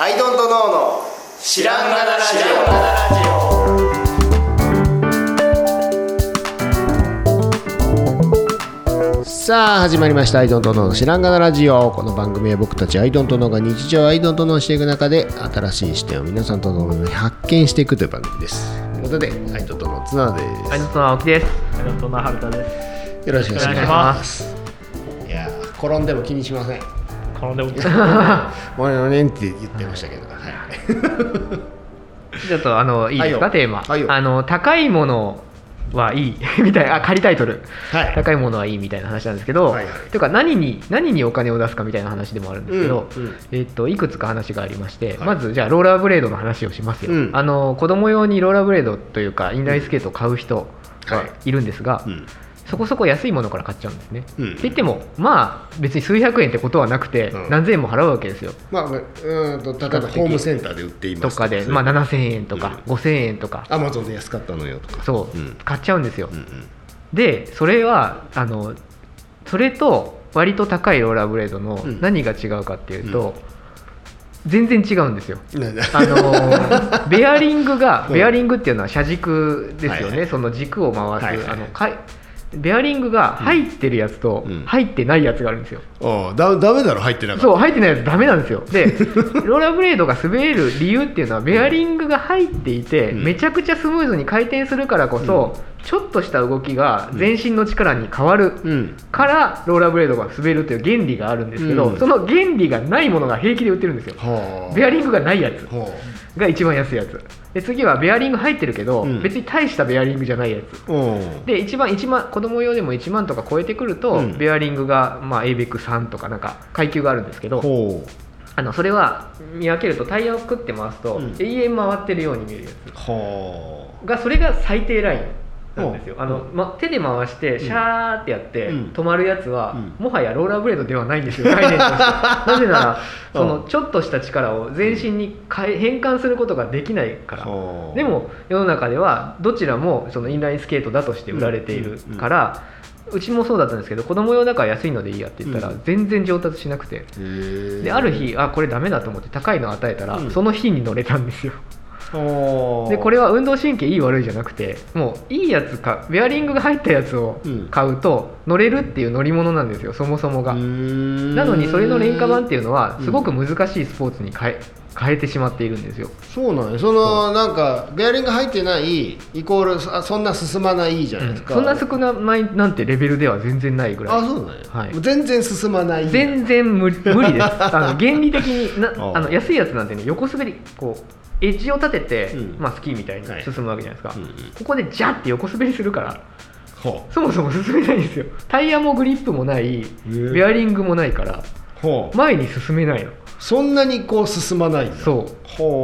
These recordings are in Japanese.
アイドントノーの知らんがなラジオ。さあ始まりました「アイドントノーの知らんがなラジオ」この番組は僕たちアイドントノーが日常アイドントノーしていく中で新しい視点を皆さんと共に発見していくという番組です。ということでアイドントノー綱です。アイドントノー青木です。アイドントノー春田です。よろしくお願いしまます。いやー転んでも気にしません転んでも もねもねんって言ってましたけど、はい。ちょっとあのいいですか、はいよ。テーマ、はいよ。あの高いものはいい。みたいな。あ仮タイトル、はい。高いものはいいみたいな話なんですけど、はいはい。というか何に何にお金を出すかみたいな話でもあるんですけど、うんうん。えっといくつか話がありまして、はい。まずじゃあローラーブレードの話をしますよ、うん。あの子供用にローラーブレードというかインラインスケートを買う人ははいるんですが、うんそこそこ安いものから買っちゃうんですね、うん。って言ってもまあ別に数百円ってことはなくて、うん。何千円も払うわけですよ。まあうーんと例えばホームセンターで売っていますとか。で、まあ、7000円とか5000円とか、アマゾンで安かったのよとか。そう、うん。買っちゃうんですよ、うんでそれはあのそれと割と高いローラーブレードのうん。何が違うかっていうと、全然違うんですよ。あの ベアリングがうん。ベアリングっていうのは車軸ですよね、はいはい。その軸を回す、はいはい。あのかいベアリングが入ってるやつとうん。入ってないやつがあるんですよ、ああだダメだろ入ってなかった。そう入ってないやつダメなんですよ。でローラーブレードが滑る理由っていうのはベアリングが入っていて、うん。めちゃくちゃスムーズに回転するからこそ、ちょっとした動きが全身の力に変わるうん。からローラーブレードが滑るという原理があるんですけど、うん。その原理がないものが平気で売ってるんですよ。はあ。ベアリングがないやつはが一番安いやつで次はベアリング入ってるけど、うん。別に大したベアリングじゃないやつ。あうん。で一番1万子供用でも1万とか超えてくると、うん。ベアリングが、まあ、ABEC3 とかなんか階級があるんですけどほあのそれは見分けるとタイヤをくって回すと、うん。永遠回ってるように見えるやつ。がそれが最低ラインなんですよ。うんあの、ま、手で回してシャーってやってうん。止まるやつは、うん。もはやローラーブレードではないんですよ。概念として。なぜならそのちょっとした力を全身に変換することができないから。でも世の中ではどちらもそのインラインスケートだとして売られているから、うちもそうだったんですけど子供用だから安いのでいいやって言ったらうん。全然上達しなくて。へえである日あこれダメだと思って高いの与えたら、うん。その日に乗れたんですよ。はあでこれは運動神経いい悪いじゃなくてもういいやつかベアリングが入ったやつをうん。買うと乗れるっていう乗り物なんですよそもそもが。なのにそれの廉価版っていうのはうん。すごく難しいスポーツに変え変えてしまっているんですよ。そうなんや。そのなんかベアリング入ってないイコールあそんな進まないじゃないですか、そんな少ないなんてレベルでは全然ないぐらい。あそうなんや、はい。全然進まない。全然無理無理です。あの原理的にな あの安いやつなんてね横滑りこうエッジを立てて、うん。まあ、スキーみたいにはい。進むわけじゃないですか、うんうん。ここでジャッて横滑りするからほそもそも進めないんですよ。タイヤもグリップもない。えベアリングもないからうほう。前に進めないのそんなにこう進まないそう。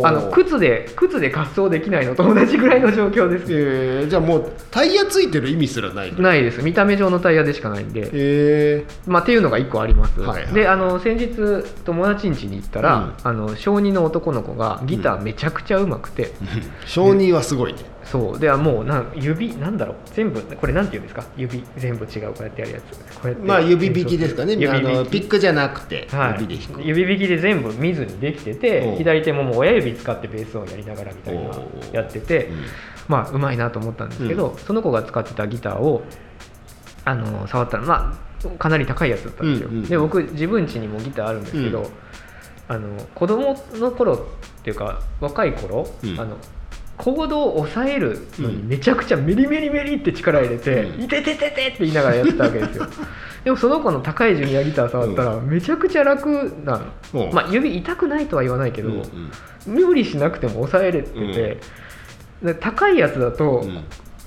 あの靴で靴で滑走できないのと同じぐらいの状況です。えー、じゃあもうタイヤついてる意味すらないないです。見た目上のタイヤでしかないんで、えまあ、っていうのが1個あります、はいはい。であの先日友達ん家に行ったら、あの小2の男の子がギターめちゃくちゃうまくて、ー、小児はすごいね、そう。でもうなん指なんだろう。全部これなんて言うんですか？指全部違うこうやってやるやつ。こうやってまあ指引きですかね。指引き。あのピックじゃなくてはい、指で弾く、指引きで全部見ずにできておてう。左手ももう親指使ってベースをやりながらみたいなやってて、うん。まあうまいなと思ったんですけど、その子が使ってたギターをあの触ったらまあかなり高いやつだったんですよ、うんうんうん。で僕自分家にもギターあるんですけど、うん。あの子供の頃っていうか若い頃、うん。あのコードを押さえるのにうん。めちゃくちゃメリメリメリって力入れて「うんいてててて」って言いながらやってたわけですよ。でもその子の高いジュニアギター触ったらめちゃくちゃ楽なの、うん。まあ、指痛くないとは言わないけど、無理しなくても抑えれてて、で高いやつだと、うん。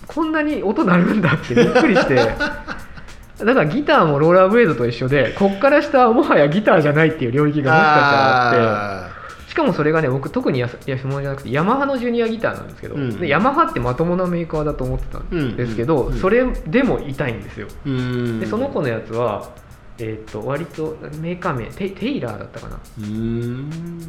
こんなに音鳴るんだってびっくりして だからギターもローラーブレードと一緒でこっから下はもはやギターじゃないっていう領域がもしかしたらあってかもそれがね僕特に安安物じゃなくてヤマハのジュニアギターなんですけど、うん。でヤマハってまともなメーカーだと思ってたんですけど、うん。うん。それでも痛いんですよ。ーうん。でその子のやつはえー、と割とメーカー名テイテイラーだったかな。うーん。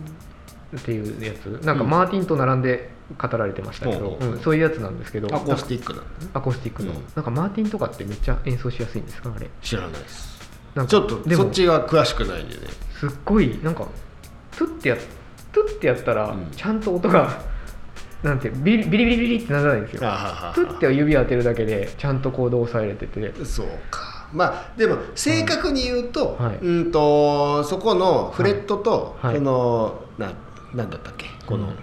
っていうやつ。なんかマーティンと並んで語られてましたけど、ほうほうう。んそういうやつなんですけど。アコースティックなんだねアコースティックの、うん。なんかマーティンとかってめっちゃ演奏しやすいんですかあれ。知らないです。なんかちょっとでもそっちが詳しくないんでね。すっごいなんかプッてやっトゥってやったらうん。ちゃんと音が なんてビリビリビリビリってならないんですよ。あははトゥって指当てるだけでちゃんとコードを押さえれてて。そうか。まあでも正確に言うと,、はい。うんとそこのフレットと、はい。そのななんだったっけ？この、うん。な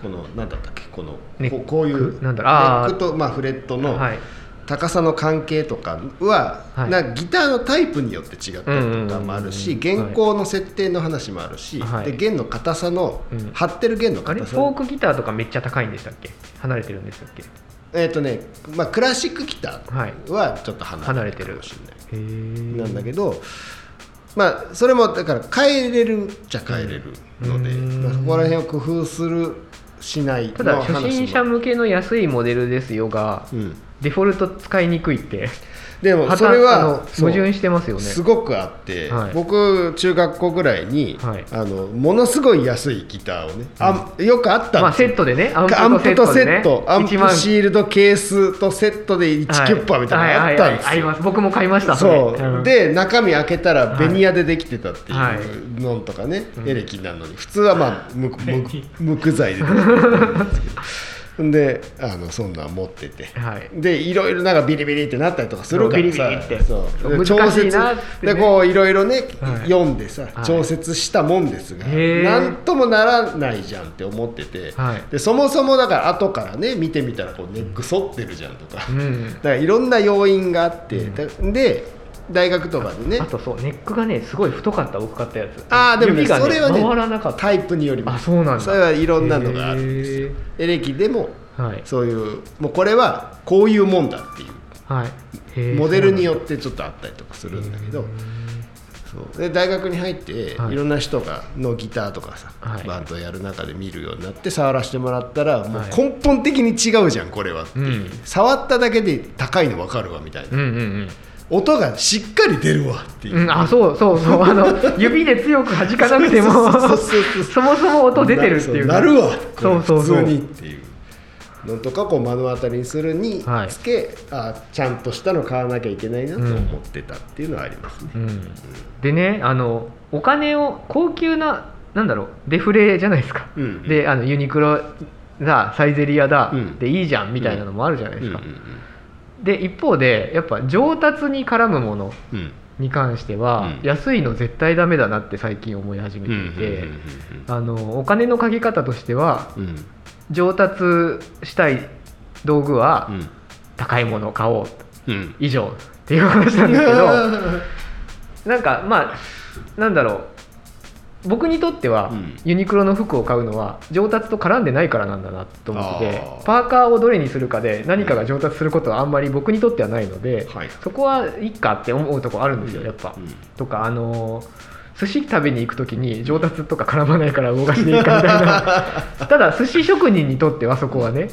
このなんだったっけ？このここういうなんだろう。ネックと、まあ、フレットのはい高さの関係とかは、はい。なギターのタイプによって違ったりとかもあるし、弦高の設定の話もあるし、はい。で弦の硬さの、うん。張ってる弦のあれ？硬さフォークギターとかめっちゃ高いんでしたっけ？離れてるんでしたっけ？えっ、とね、まあ、クラシックギタはい。ーはちょっと離れてるかもしれない。へえなんだけど、まあそれもだから変えれるっちゃ変えれるので、うん。まあ、そこら辺を工夫するしないただ初心者向けの安いモデルですよがうん、デフォルト使いにくいって。でもはたそれは矛盾してますよね。すごくあって、はい。僕中学校ぐらいに、はい。あのものすごい安いギターをね、あよくあったまあセんですよ。ットでねアンプとセットでね。アンプ1万シールドケースとセットで1キュッパーみたいなのがあったんですよ。ます。僕も買いました。そう、で中身開けたらベニヤでできてたってはい。いうのとかね、エレキなのに。普通はまあ 無無無垢材でできてるんですけどであのそんなん持ってて、はい。でいろいろなんかビリビリってなったりとかするからさ。調節でこういろいろね、はい。読んでさはい。調節したもんですが、なんともならないじゃんって思ってて、はい。でそもそもだから後からね見てみたらこうネック反ってるじゃんとか、うん。だからいろんな要因があって、だで大学とかでね。あとそうネックがねすごい太かった僕買ったやつ。ああでもねそれはね回らなかった。タイプによります。あそうなんだ。それはいろんなのがあるんですよ。へエレキでもーはい。そういうもうこれはこういうもんだっていう。はい。モデルによってちょっとあったりとかするんだけど。へそう。で大学に入ってはい。いろんな人がのギターとかさ、はい。バンドやる中で見るようになって触らせてもらったらもうはい根本的に違うじゃんこれはっていう、うん。触っただけで高いの分かるわみたいな、うんうん音がしっかり出るわっていう。うん、うん、あそうそうそうあの 指で強く弾かなくてもそもそも音出てるっていう。ななるわ。そうそうそう。普通にっていう。のとかこう目の当たりにするにはい。つけ、あちゃんとしたの買わなきゃいけないなと思ってたっていうのはありますね、うん、でねあのお金を高級ななんだろうデフレじゃないですか、うんであのユニクロだサイゼリヤだ、うん。でいいじゃんみたいなのもあるじゃないですか、うんうんで一方でやっぱ上達に絡むものうん。に関しては、うん。安いの絶対ダメだなって最近思い始めうんていて、あのお金のかけ方としてはうん。うん上達したい道具はうん。高いものを買おううん。以上っていう話なんですけど なんかまあなんだろう僕にとっては、うん。ユニクロの服を買うのは上達と絡んでないからなんだなと思っててパーカーをどれにするかで何かが上達することはあんまり僕にとってはないので、はい。そこはいいかって思うとこあるんですよやっぱ。うん。とかあのー寿司食べに行く時に上達とか絡まないから動かしていいかみたいな。ただ寿司職人にとってはそこはね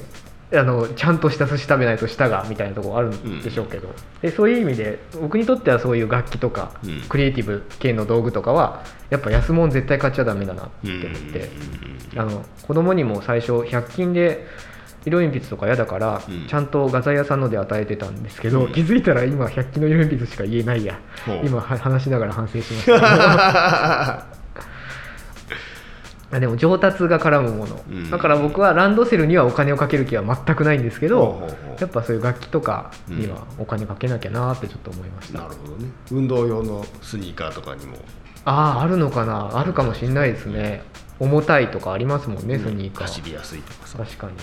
あのちゃんとした寿司食べないと舌がみたいなところあるんでしょうけど、でそういう意味で僕にとってはそういう楽器とか、うん。クリエイティブ系の道具とかはやっぱ安物絶対買っちゃダメだなってうん思って、あの子供にも最初100均で色鉛筆とか嫌だから、うん。ちゃんと画材屋さんので与えてたんですけど、うん。気づいたら今100均の色鉛筆しか言えないや。今は話しながら反省しました。あ でも上達が絡むもの、うん。だから僕はランドセルにはお金をかける気は全くないんですけど、ほうほうほう。やっぱそういう楽器とかにはお金かけなきゃなってちょっと思いました、なるほどね。運動用のスニーカーとかにも。あああるのかな。あるかもしれないですね。重たいとかありますもんね、スニーカー。走りやすいとかさ。確かに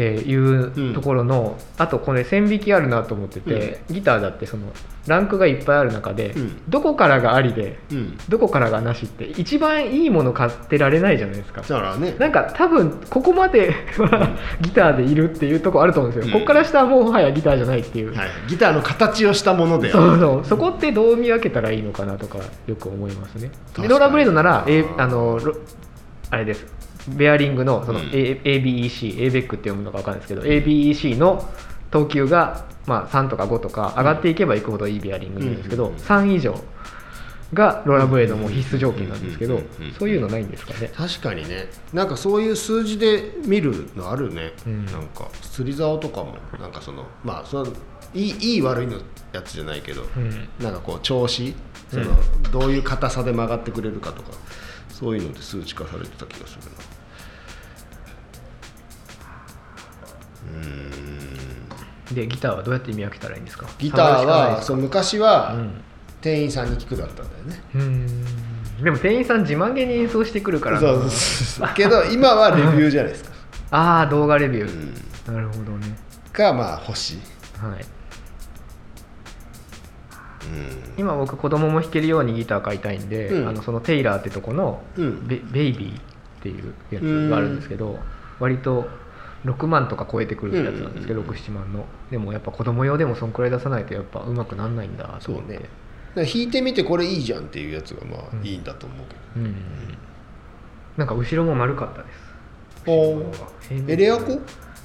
っていうところの、あとこれ線引きあるなと思ってて、ギターだってそのランクがいっぱいある中で、うん。どこからがありでうん。どこからがなしって一番いいもの買ってられないじゃないですか。だからね。なんか多分ここまではギターでいるっていうところあると思うんですよ、うん。ここから下はもはやギターじゃないっていう、はい、ギターの形をしたものでそうそう。そこってどう見分けたらいいのかなとかよく思いますね。ローラーブレードなら、A、あのロあれですベアリングのその、うん。A ABEC ABEC っていうものか分かんないですけど ABEC の等級が、まあ、3とか5とか上がっていけばいくほどいいベアリングになるんですけど、うん。3以上がローラーブレードも必須条件なんですけどうん。うん。うん。そういうのないんですかね。確かにね。なんかそういう数字で見るのあるね、うん。なんか釣り竿とかもなんかそのまあそのいいいい悪いのやつじゃないけど、うん。なんかこう調子その、どういう硬さで曲がってくれるかとかそういうので数値化されてた気がするなでギターはどうやって見分けたらいいんですか？ギターはそう昔は、うん。店員さんに聞くだったんだよね。うーん。でも店員さん自慢げに演奏してくるからな。そうそうそうけど今はレビューじゃないですか、ああ動画レビュうー、ん、なるほどね。かまあ星はい。うん。今僕子供も弾けるようにギター買いたいんで、うん。あのそのテイラーってとこのうん。ベベイビーっていうやつがあるんですけど割と6万とか超えてくるやつなんですけど、うんうんうん67万の。でもやっぱ子供用でもそんくらい出さないとやっぱうまくなんないんだと思って。そうね。だから弾いてみてこれいいじゃんっていうやつがまうん。あいいんだと思うけど、うんなんか後ろも丸かったです。おエレアコ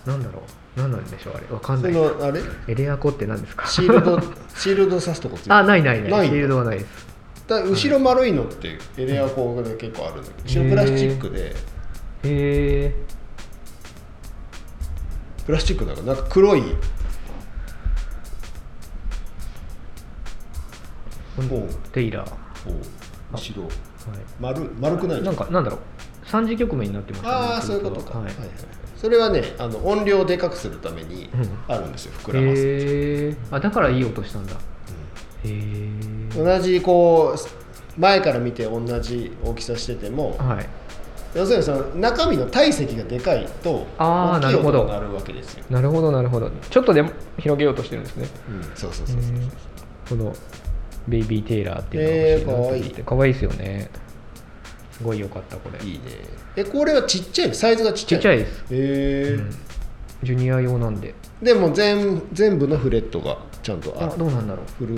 なんだろう。何なんでしょうあれ。わかんそない。のあれ？エレアコって何ですか？シールド シールド刺すとこついあないないない。シールドはないです。だ後ろ丸いのってエレアコで結構あるんだけど。後ろプラスチックで。へえプラスチックだからなんか黒い。テイラー、後ろは丸丸くない？い、なんかなんだろう。三次局面になってましたねああそういうことか、ははいいはいはい。それはねあの音量をでかくするためにうん。あるんですよ膨らます、へえあだからいい音したんだ。へえ同じこう前から見て同じ大きさしててもはい要するにその中身の体積がでかいとあー大きいなるほど。なるわけですよ、なるほどなるほど。ちょっとでも広げようとしてるんですね。うん、そうそうそうそう。このベイビーテイラーっていうのが欲しいてえーかわいい。ですよね。すごい良かったこれ。いいね。えこれはちっちゃい？のサイズがちっちゃい？ちっちゃいです、へえうん。ジュニア用なんで。でも全全部のフレットがちゃんとああるどうなんだろう。フル。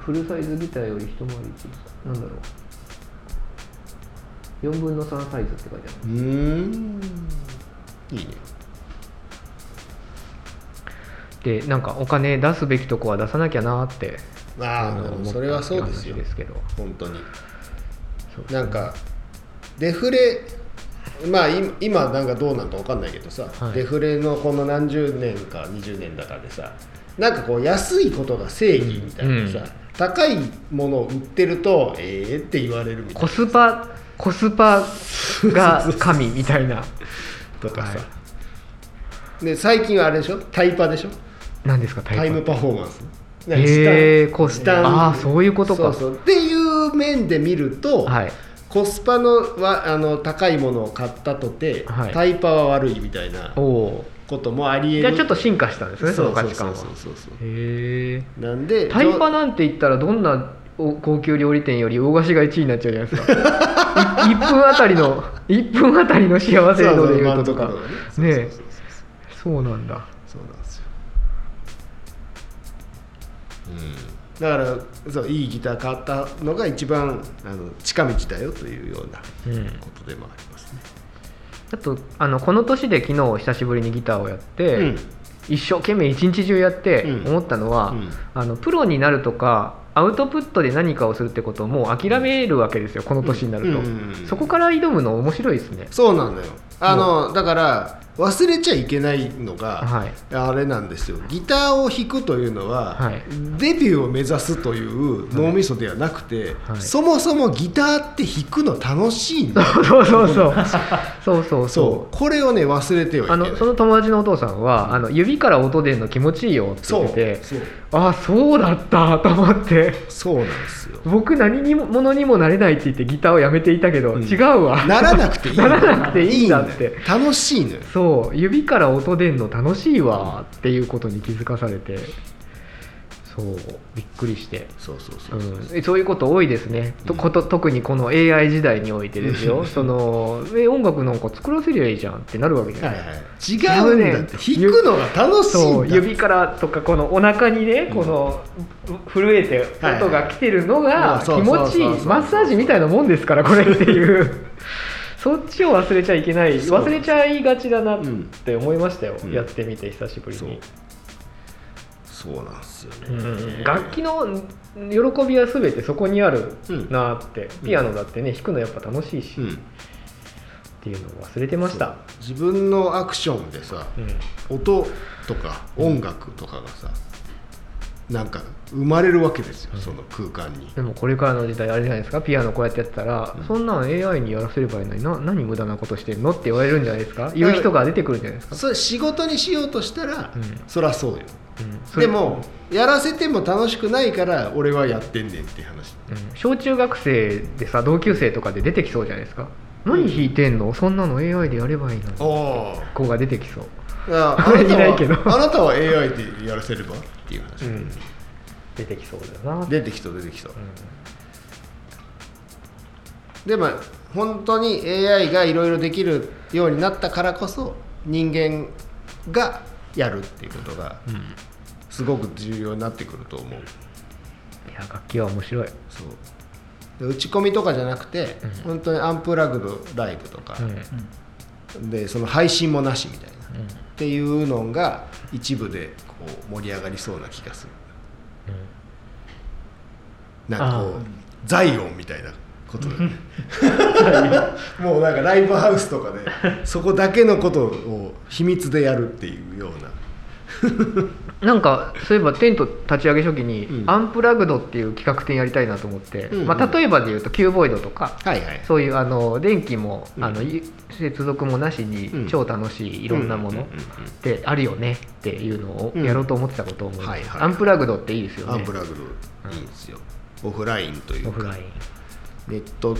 フルサイズギターより一回り小さい。なんだろう4分の3サイズって書いてあうーん。いいね。るでなんかお金出すべきとこは出さなきゃなってああそれはそうですよ。ですけど。本当に。なんかデフレまあ今今なんかどうなんか分かんないけどさ、はい。デフレのこの何十年か20年だかでさなんかこう安いことが正義みたいなさ、うん。高いものを売ってるとええって言われるみたいコスパコスパが神みたいな。な とかさ、はで最近はあれでしょ？タイパでしょ？何ですかタイパタイムパフォーマンス。へーコス時短あーそういうことか。そうそう。っていう面で見ると、はい。コスパのはあの高いものを買ったとて、はい。タイパは悪いみたいなおおこともありえる。じゃあちょっと進化したんですねその価値観は。そうそうそうそうへえなんでタイパなんて言ったらどんなお高級料理店より大菓子が1位になっちゃうじゃないですか。1分あたりの1分あたりの幸せ度でいうととか。ねえそうなんだそうなんですよ、うん、だからそういいギター買ったのが一番あの近道だよというようなことでもありますね、あとあのこの年で昨日久しぶりにギターをやって、うん一生懸命一日中やって思ったのは、あのプロになるとかアウトプットで何かをするってことをもう諦めるわけですよこの年になると、そこから挑むの面白いですね。そうなんだよ。あのだから忘れちゃいけないのが、はい。あれなんですよ。ギターを弾くというのは、はい。デビューを目指すという脳みそではなくて、はい。そもそもギターって弾くの楽しいんだ。よ そうそうそう。そうそうそそう。これをね忘れてはいけない。あのその友達のお父さんは、あの指から音出るの気持ちいいよってそう言っててそう。あそうだったと思って。そうなんですよ。僕何にもものにもなれないって言ってギターをやめていたけど、うん。違うわ。ならなくていい ならなくていいんだって。楽しいのよ。そう指から音出んの楽しいわっていうことに気づかされてそうびっくりして、そうそうそううそう、ん、そういうこと多いですね、とこと特にこの AI 時代においてですよ。そのえ音楽なんか作らせりゃいいじゃんってなるわけじゃはない。いはい、違うんだって。弾くのが楽しいんだ。そう指からとかこのお腹にねこの震えて音が来てるのが気はい持ちいい。マッサージみたいなもんですからこれっていう そっちを忘れちゃいけない忘れちゃいがちだなっうんて思いましたよ、うん。やってみて久しぶりに。そう。なんですようね、ん。楽器の喜びは全てそこにあるうんなって、ピアノだってね弾くのやっぱ楽しいし、っうん。ていうのを忘れてました。自分のアクションでさうん。音とか音楽とかがさなんか生まれるわけですよ、その空間に。でもこれからの時代あれじゃないですか？ピアノこうやってやってたら、うん。そんなん AI にやらせればいいのにな？何無駄なことしてんの？って言われるんじゃないですか？言う人が出てくるんじゃないですか、それ仕事にしようとしたら、うん。そりゃそうよ。うん。でもやらせても楽しくないから俺はやってんねんっていう話。うん。小中学生でさ同級生とかで出てきそうじゃないですか？何弾いてんの？そんなの AI でやればいいのに。お子が出てきそう。ああいないけど。あなたは AI でやらせれば？っていう話、うん。出てきそうだよな。出てきそう出てきそううでも本当に AI がいろいろできるようになったからこそ人間がやるっていうことがんうん。すごく重要になってくると思う。いや楽器は面白い、そう。で打ち込みとかじゃなくて、うん。本当にアンプラグドライブとかうん。うんでその配信もなしみたいな。っていうのが一部でこう盛り上がりそうな気がする。なんかこうあ財音みたいなことだよね。もうなんかライブハウスとかでそこだけのことを秘密でやるっていうような なんかそういえばテント立ち上げ初期に、うん。アンプラグドっていう企画展やりたいなと思って、うんうん。まあ、例えばで言うとキューボイドとかはいはい。そういうあの電気も、うん。あのい接続もなしにうん。超楽しいいろんなものっうんうんうんうん。てあるよねっていうのをやろうと思ってたことを思います、はいはい。アンプラグドっていいですよね。アンプラグドいいんですよ。オフラインというか。ネット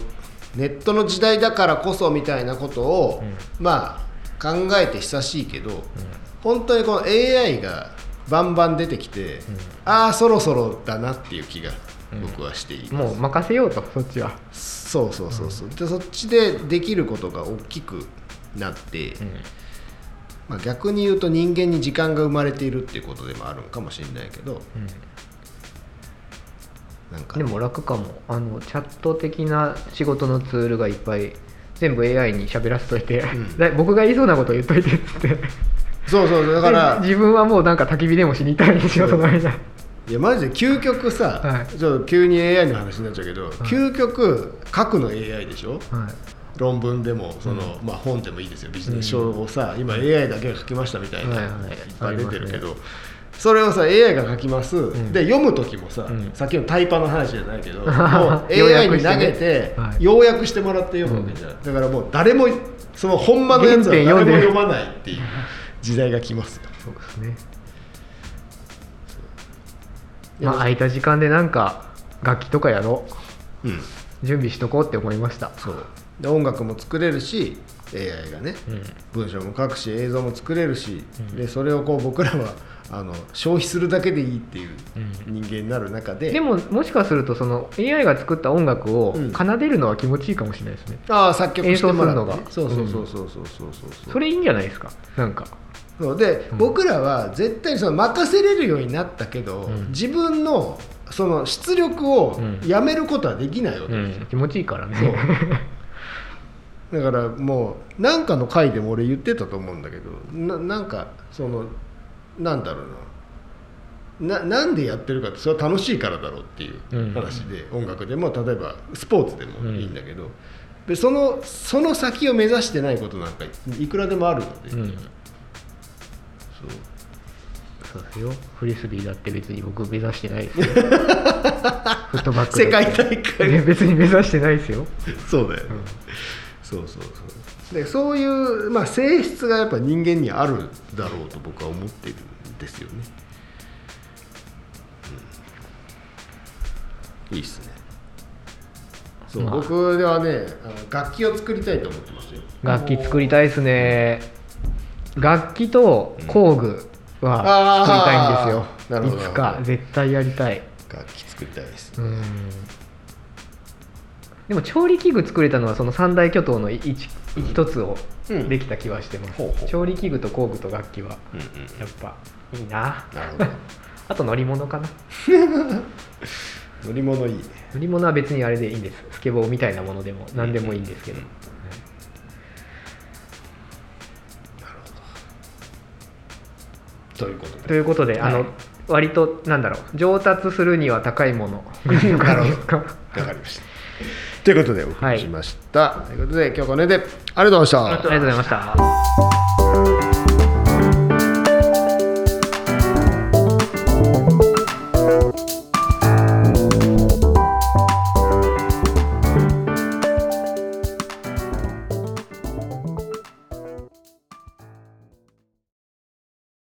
ネットの時代だからこそみたいなことを、うまあ考えて久しいけど、本当にこの AI がバンバン出てきて、ああそろそろだなっていう気が僕はしています、もう任せようとそっちは、そうそうそうそう、でそっちでできることが大きくなって、まあ、逆に言うと人間に時間が生まれているっていうことでもあるのかもしれないけどなんか。でも楽かも。あのチャット的な仕事のツールがいっぱい全部 AI に喋らせといて、ん。だ僕が言いそうなこと言っといてっつって。そうそうだから。で自分はもうなんか焚き火でもしにたらいいんですよその間。いやマジで究極さ、はい。ちょっと急に AI の話になっちゃうけど、究極書くの AI でしょ？はい。論文でもその、まあ、本でもいいですよビジネス書をさ、今 AI だけが書きましたみたいな、はいはい。いっぱい出てるけあど、それをさ AI が書きます、ん。で読む時もさ、うん。さっきのタイパの話じゃないけど もう要 AI に投げてはい。要約してもらって読むわけじゃん、だからもう誰もその本間のやつは誰も読まないっていう時代が来ますよ。そうですね。まあ空いた時間でなんか楽器とかやろう。ん。う準備しとこうって思いました。そう。で音楽も作れるし AI がね、うん。文章も書くし映像も作れるし、でそれをこう僕らはあの消費するだけでいいっていう人間になる中で、でももしかするとその AI が作った音楽をうん。奏でるのは気持ちいいかもしれないですね、ああ作曲してもらうるのが。そうそうそうそうそうそうそうそれいいんじゃないですかなんかそうで、僕らは絶対にその任せれるようになったけど、うん自分のその出力をうんやめることはできないわけうですよ、ん気持ちいいからねだからもう何かの回でも俺言ってたと思うんだけどななんかそのなんだろうな。ななんでやってるかってそれは楽しいからだろうっていう話で、音楽で。も例えばスポーツでもいいんだけど、でそのその先を目指してないことなんかいくらでもあるので、うん。そう。そうですよ。フリスビーだって別に僕目指してないですよ。フットバックで世界大会。ね別に目指してないですよ。そうだよね、そうそうそうでそういう、まあ、性質がやっぱ人間にあるだろうと僕は思ってるんですよね、うん。いいっすね。そう、まあ。僕ではね楽器を作りたいと思ってますよ。楽器作りたいですね。楽器と工具は作りたいんですよ、いつか絶対やりたい。楽器作りたいです、うん。でも調理器具作れたのはその三大巨頭の一一つをうん。できた気はしてます、ほうほう。調理器具と工具と楽器はうんうんやっぱいいな。なるほど。あと乗り物かな。乗り物いいね。乗り物は別にあれでいいんです。スケボーみたいなものでも何でもいいんですけど、うんということで。ということで、あのはい割となんだろう。上達するには高いもの なるほど。わかりましたということでお送りしました、ということで今日はこの辺で。ありがとうございました。ありがとうございました